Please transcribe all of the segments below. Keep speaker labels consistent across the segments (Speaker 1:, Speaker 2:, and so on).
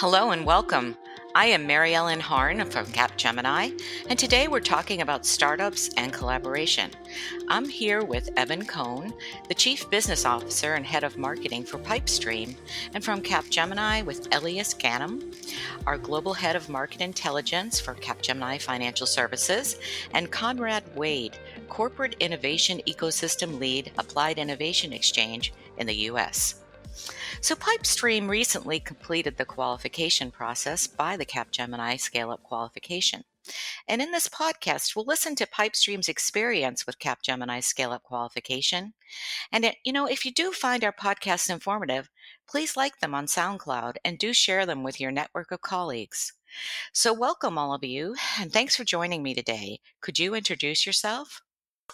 Speaker 1: Hello and welcome. I am Mary Ellen Harn from Capgemini, and today we're talking about startups and collaboration. I'm here with Evan Cohn, the Chief Business Officer and Head of Marketing for Pypestream, and from Capgemini with Elias Ghanem, our Global Head of Market Intelligence for Capgemini Financial Services, and Conrad Wade, Corporate Innovation Ecosystem Lead, Applied Innovation Exchange in the U.S. So Pypestream recently completed the qualification process by the Capgemini Scale Up Qualification. And in this podcast, we'll listen to Pypestream's experience with Capgemini Scale Up Qualification. And, it, you know, if you do find our podcasts informative, please like them on SoundCloud and do share them with your network of colleagues. So, welcome all of you, and thanks for joining me today. Could you introduce yourself?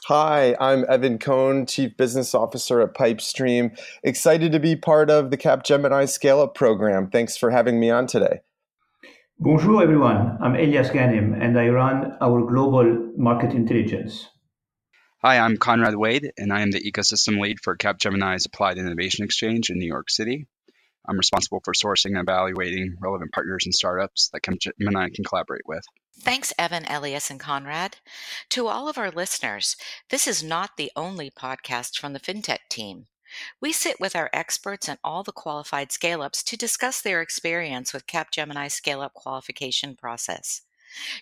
Speaker 2: Hi, I'm Evan Cohn, Chief Business Officer at Pypestream. Excited to be part of the Capgemini Scale Up program. Thanks for having me on today.
Speaker 3: Bonjour, everyone. I'm Elias Ghanem, and I run our global market intelligence.
Speaker 4: Hi, I'm Conrad Wade, and I am the ecosystem lead for Capgemini's Applied Innovation Exchange in New York City. I'm responsible for sourcing and evaluating relevant partners and startups that Capgemini can collaborate with.
Speaker 1: Thanks, Evan, Elias, and Conrad. To all of our listeners, this is not the only podcast from the FinTech team. We sit with our experts and all the qualified scale ups to discuss their experience with Capgemini scale up qualification process.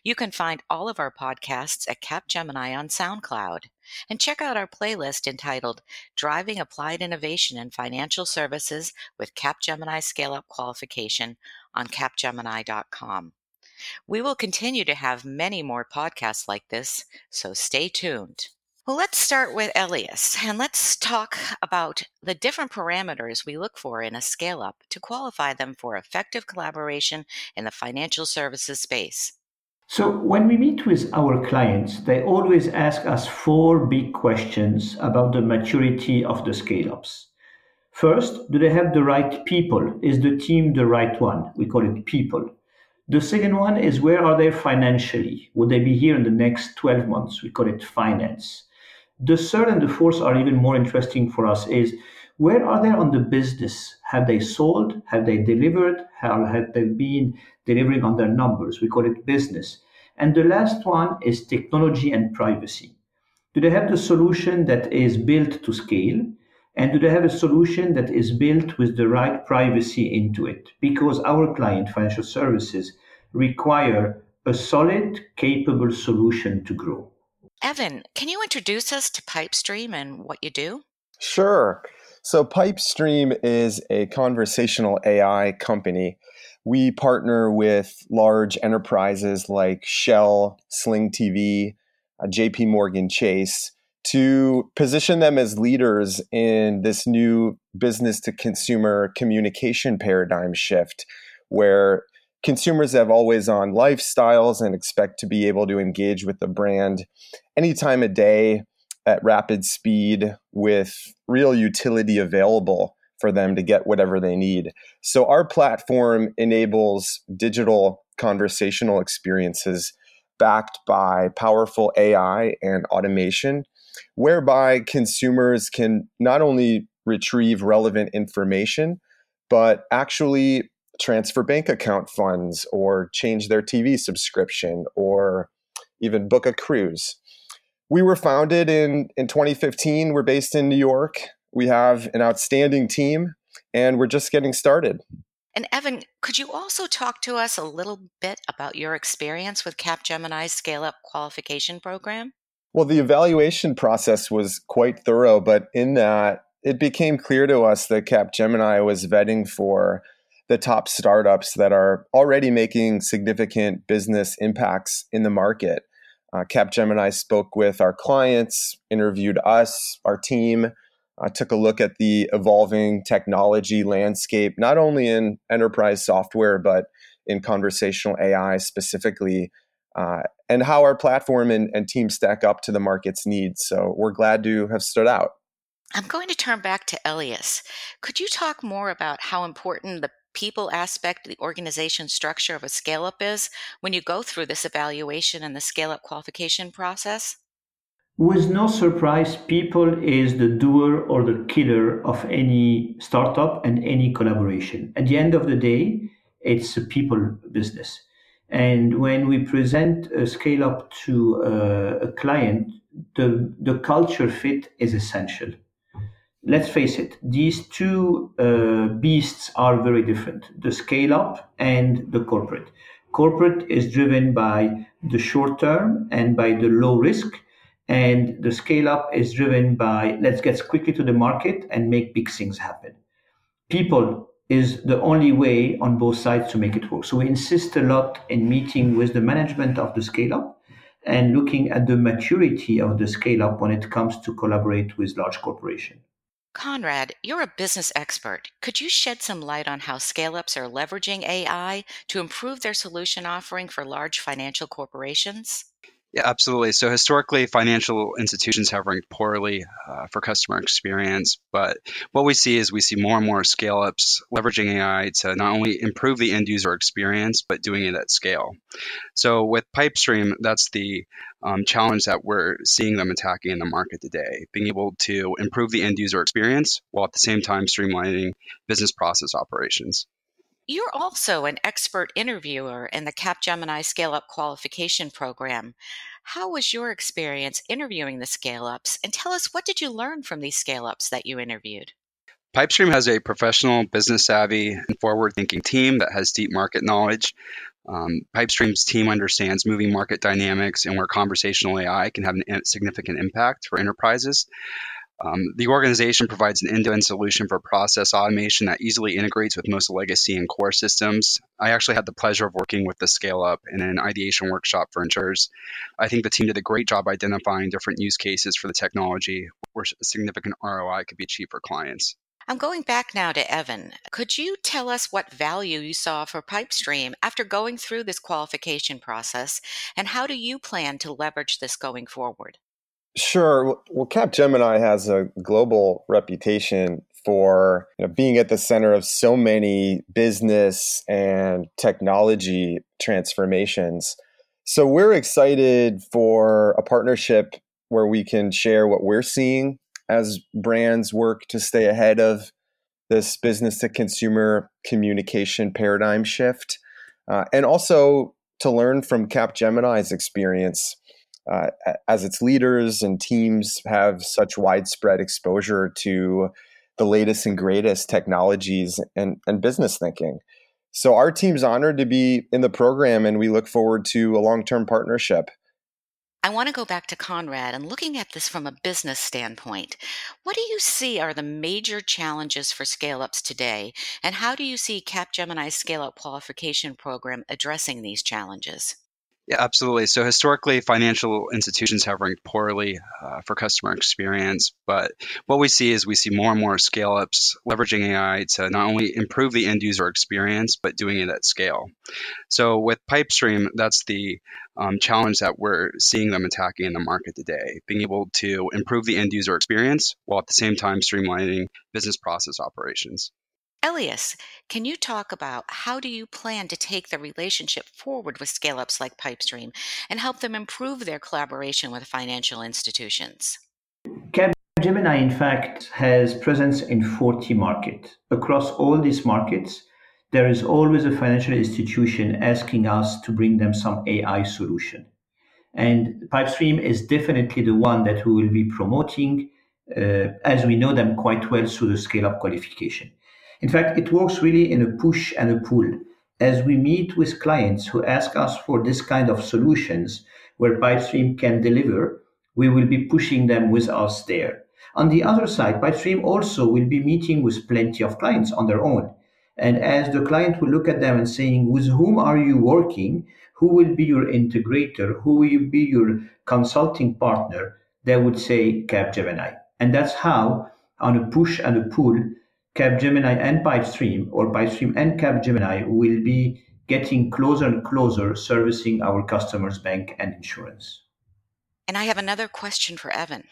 Speaker 1: You can find all of our podcasts at Capgemini on SoundCloud and check out our playlist entitled Driving Applied Innovation in Financial Services with Capgemini Scale Up Qualification on capgemini.com. We will continue to have many more podcasts like this, so stay tuned. Well, let's start with Elias and let's talk about the different parameters we look for in a scale up to qualify them for effective collaboration in the financial services space.
Speaker 3: So, when we meet with our clients, they always ask us four big questions about the maturity of the scale ups. First, do they have the right people? Is the team the right one? We call it people. The second one is where are they financially? Would they be here in the next 12 months? We call it finance. The third and the fourth are even more interesting for us is where are they on the business? Have they sold? Have they delivered? How have they been delivering on their numbers? We call it business. And the last one is technology and privacy. Do they have the solution that is built to scale? And do they have a solution that is built with the right privacy into it? Because our client, financial services, require a solid, capable solution to grow.
Speaker 1: Evan, can you introduce us to Pypestream and what you do?
Speaker 2: Sure. So, Pypestream is a conversational AI company. We partner with large enterprises like Shell, Sling TV, uh, JP Morgan Chase to position them as leaders in this new business to consumer communication paradigm shift where consumers have always on lifestyles and expect to be able to engage with the brand any time of day at rapid speed with real utility available for them to get whatever they need. So our platform enables digital conversational experiences backed by powerful AI and automation whereby consumers can not only retrieve relevant information, but actually transfer bank account funds or change their TV subscription or even book a cruise. We were founded in, in 2015. We're based in New York. We have an outstanding team and we're just getting started.
Speaker 1: And Evan, could you also talk to us a little bit about your experience with Capgemini's Scale Up Qualification Program?
Speaker 2: Well, the evaluation process was quite thorough, but in that, it became clear to us that Capgemini was vetting for the top startups that are already making significant business impacts in the market. Uh, Capgemini spoke with our clients, interviewed us, our team, uh, took a look at the evolving technology landscape, not only in enterprise software, but in conversational AI specifically, uh, and how our platform and, and team stack up to the market's needs. So we're glad to have stood out.
Speaker 1: I'm going to turn back to Elias. Could you talk more about how important the people aspect, the organization structure of a scale up is when you go through this evaluation and the scale up qualification process?
Speaker 3: With no surprise, people is the doer or the killer of any startup and any collaboration. At the end of the day, it's a people business. And when we present a scale up to uh, a client, the, the culture fit is essential. Let's face it, these two uh, beasts are very different the scale up and the corporate. Corporate is driven by the short term and by the low risk, and the scale up is driven by let's get quickly to the market and make big things happen. People is the only way on both sides to make it work. So we insist a lot in meeting with the management of the scale up and looking at the maturity of the scale up when it comes to collaborate with large corporations.
Speaker 1: Conrad, you're a business expert. Could you shed some light on how scale ups are leveraging AI to improve their solution offering for large financial corporations?
Speaker 4: Yeah, absolutely. So historically, financial institutions have ranked poorly uh, for customer experience, but what we see is we see more and more scale ups leveraging AI to not only improve the end user experience, but doing it at scale. So with Pypestream, that's the um, challenge that we're seeing them attacking in the market today, being able to improve the end user experience while at the same time streamlining business process operations.
Speaker 1: You're also an expert interviewer in the Capgemini Scale Up Qualification Program. How was your experience interviewing the scale ups? And tell us what did you learn from these scale ups that you interviewed?
Speaker 4: Pypestream has a professional, business savvy, and forward thinking team that has deep market knowledge. Um, Pypestream's team understands moving market dynamics and where conversational AI can have a significant impact for enterprises. Um, the organization provides an end to end solution for process automation that easily integrates with most legacy and core systems. I actually had the pleasure of working with the Scale Up in an ideation workshop for insurers. I think the team did a great job identifying different use cases for the technology where significant ROI could be achieved for clients.
Speaker 1: I'm going back now to Evan. Could you tell us what value you saw for Pypestream after going through this qualification process, and how do you plan to leverage this going forward?
Speaker 2: Sure. Well, Capgemini has a global reputation for you know, being at the center of so many business and technology transformations. So we're excited for a partnership where we can share what we're seeing as brands work to stay ahead of this business to consumer communication paradigm shift, uh, and also to learn from Capgemini's experience uh, as its leaders and teams have such widespread exposure to the latest and greatest technologies and, and business thinking. So our team's honored to be in the program and we look forward to a long-term partnership.
Speaker 1: I want to go back to Conrad and looking at this from a business standpoint. What do you see are the major challenges for scale ups today, and how do you see Capgemini's scale up qualification program addressing these challenges?
Speaker 4: Yeah, absolutely. So historically, financial institutions have ranked poorly uh, for customer experience, but what we see is we see more and more scale ups leveraging AI to not only improve the end user experience, but doing it at scale. So with Pypestream, that's the um, challenge that we're seeing them attacking in the market today, being able to improve the end user experience while at the same time streamlining business process operations.
Speaker 1: Elias, can you talk about how do you plan to take the relationship forward with scale-ups like Pypestream and help them improve their collaboration with financial institutions?
Speaker 3: Capgemini, in fact, has presence in 40 markets. Across all these markets, there is always a financial institution asking us to bring them some AI solution. And Pypestream is definitely the one that we will be promoting uh, as we know them quite well through the scale up qualification. In fact, it works really in a push and a pull. As we meet with clients who ask us for this kind of solutions where Pypestream can deliver, we will be pushing them with us there. On the other side, Pypestream also will be meeting with plenty of clients on their own. And as the client will look at them and saying, with whom are you working? Who will be your integrator? Who will be your consulting partner? They would say Capgemini. And that's how, on a push and a pull, Capgemini and Pypestream, or Pypestream and Capgemini, will be getting closer and closer servicing our customers' bank and insurance.
Speaker 1: And I have another question for Evan.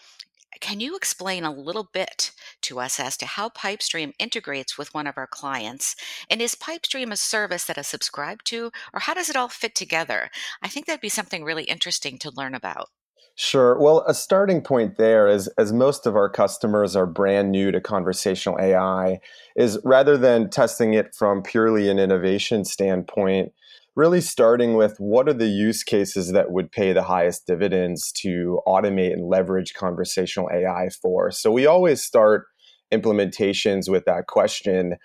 Speaker 1: Can you explain a little bit to us as to how Pypestream integrates with one of our clients? And is Pypestream a service that is subscribed to, or how does it all fit together? I think that'd be something really interesting to learn about.
Speaker 2: Sure. Well, a starting point there is as most of our customers are brand new to conversational AI, is rather than testing it from purely an innovation standpoint, really starting with what are the use cases that would pay the highest dividends to automate and leverage conversational AI for. So we always start implementations with that question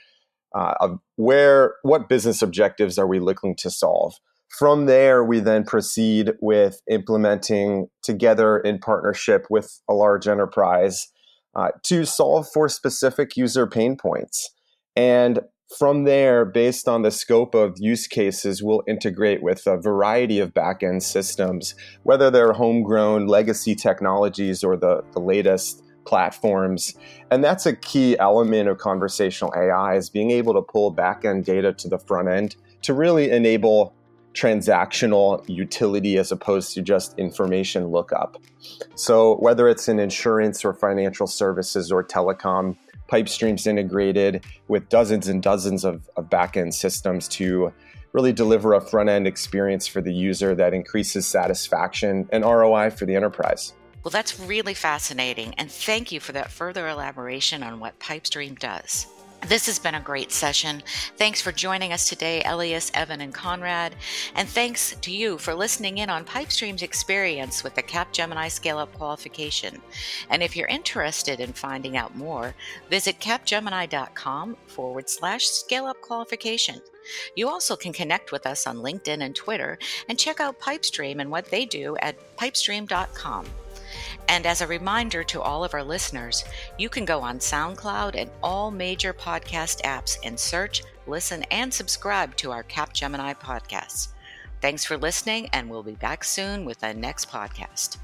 Speaker 2: uh, of where what business objectives are we looking to solve from there, we then proceed with implementing together in partnership with a large enterprise uh, to solve for specific user pain points. And from there, based on the scope of use cases, we'll integrate with a variety of backend systems, whether they're homegrown legacy technologies or the, the latest platforms. And that's a key element of conversational AI is being able to pull backend data to the front end to really enable transactional utility as opposed to just information lookup. So, whether it's in insurance or financial services or telecom, Pypestream's integrated with dozens and dozens of, of backend systems to really deliver a front end experience for the user that increases satisfaction and ROI for the enterprise.
Speaker 1: Well, that's really fascinating, and thank you for that further elaboration on what Pypestream does. This has been a great session. Thanks for joining us today, Elias, Evan, and Conrad. And thanks to you for listening in on Pypestream's experience with the Capgemini Scale Up qualification. And if you're interested in finding out more, visit capgemini.com forward slash scale up qualification. You also can connect with us on LinkedIn and Twitter and check out Pypestream and what they do at pypestream.com. And as a reminder to all of our listeners, you can go on SoundCloud and all major podcast apps and search, listen, and subscribe to our Capgemini podcasts. Thanks for listening, and we'll be back soon with the next podcast.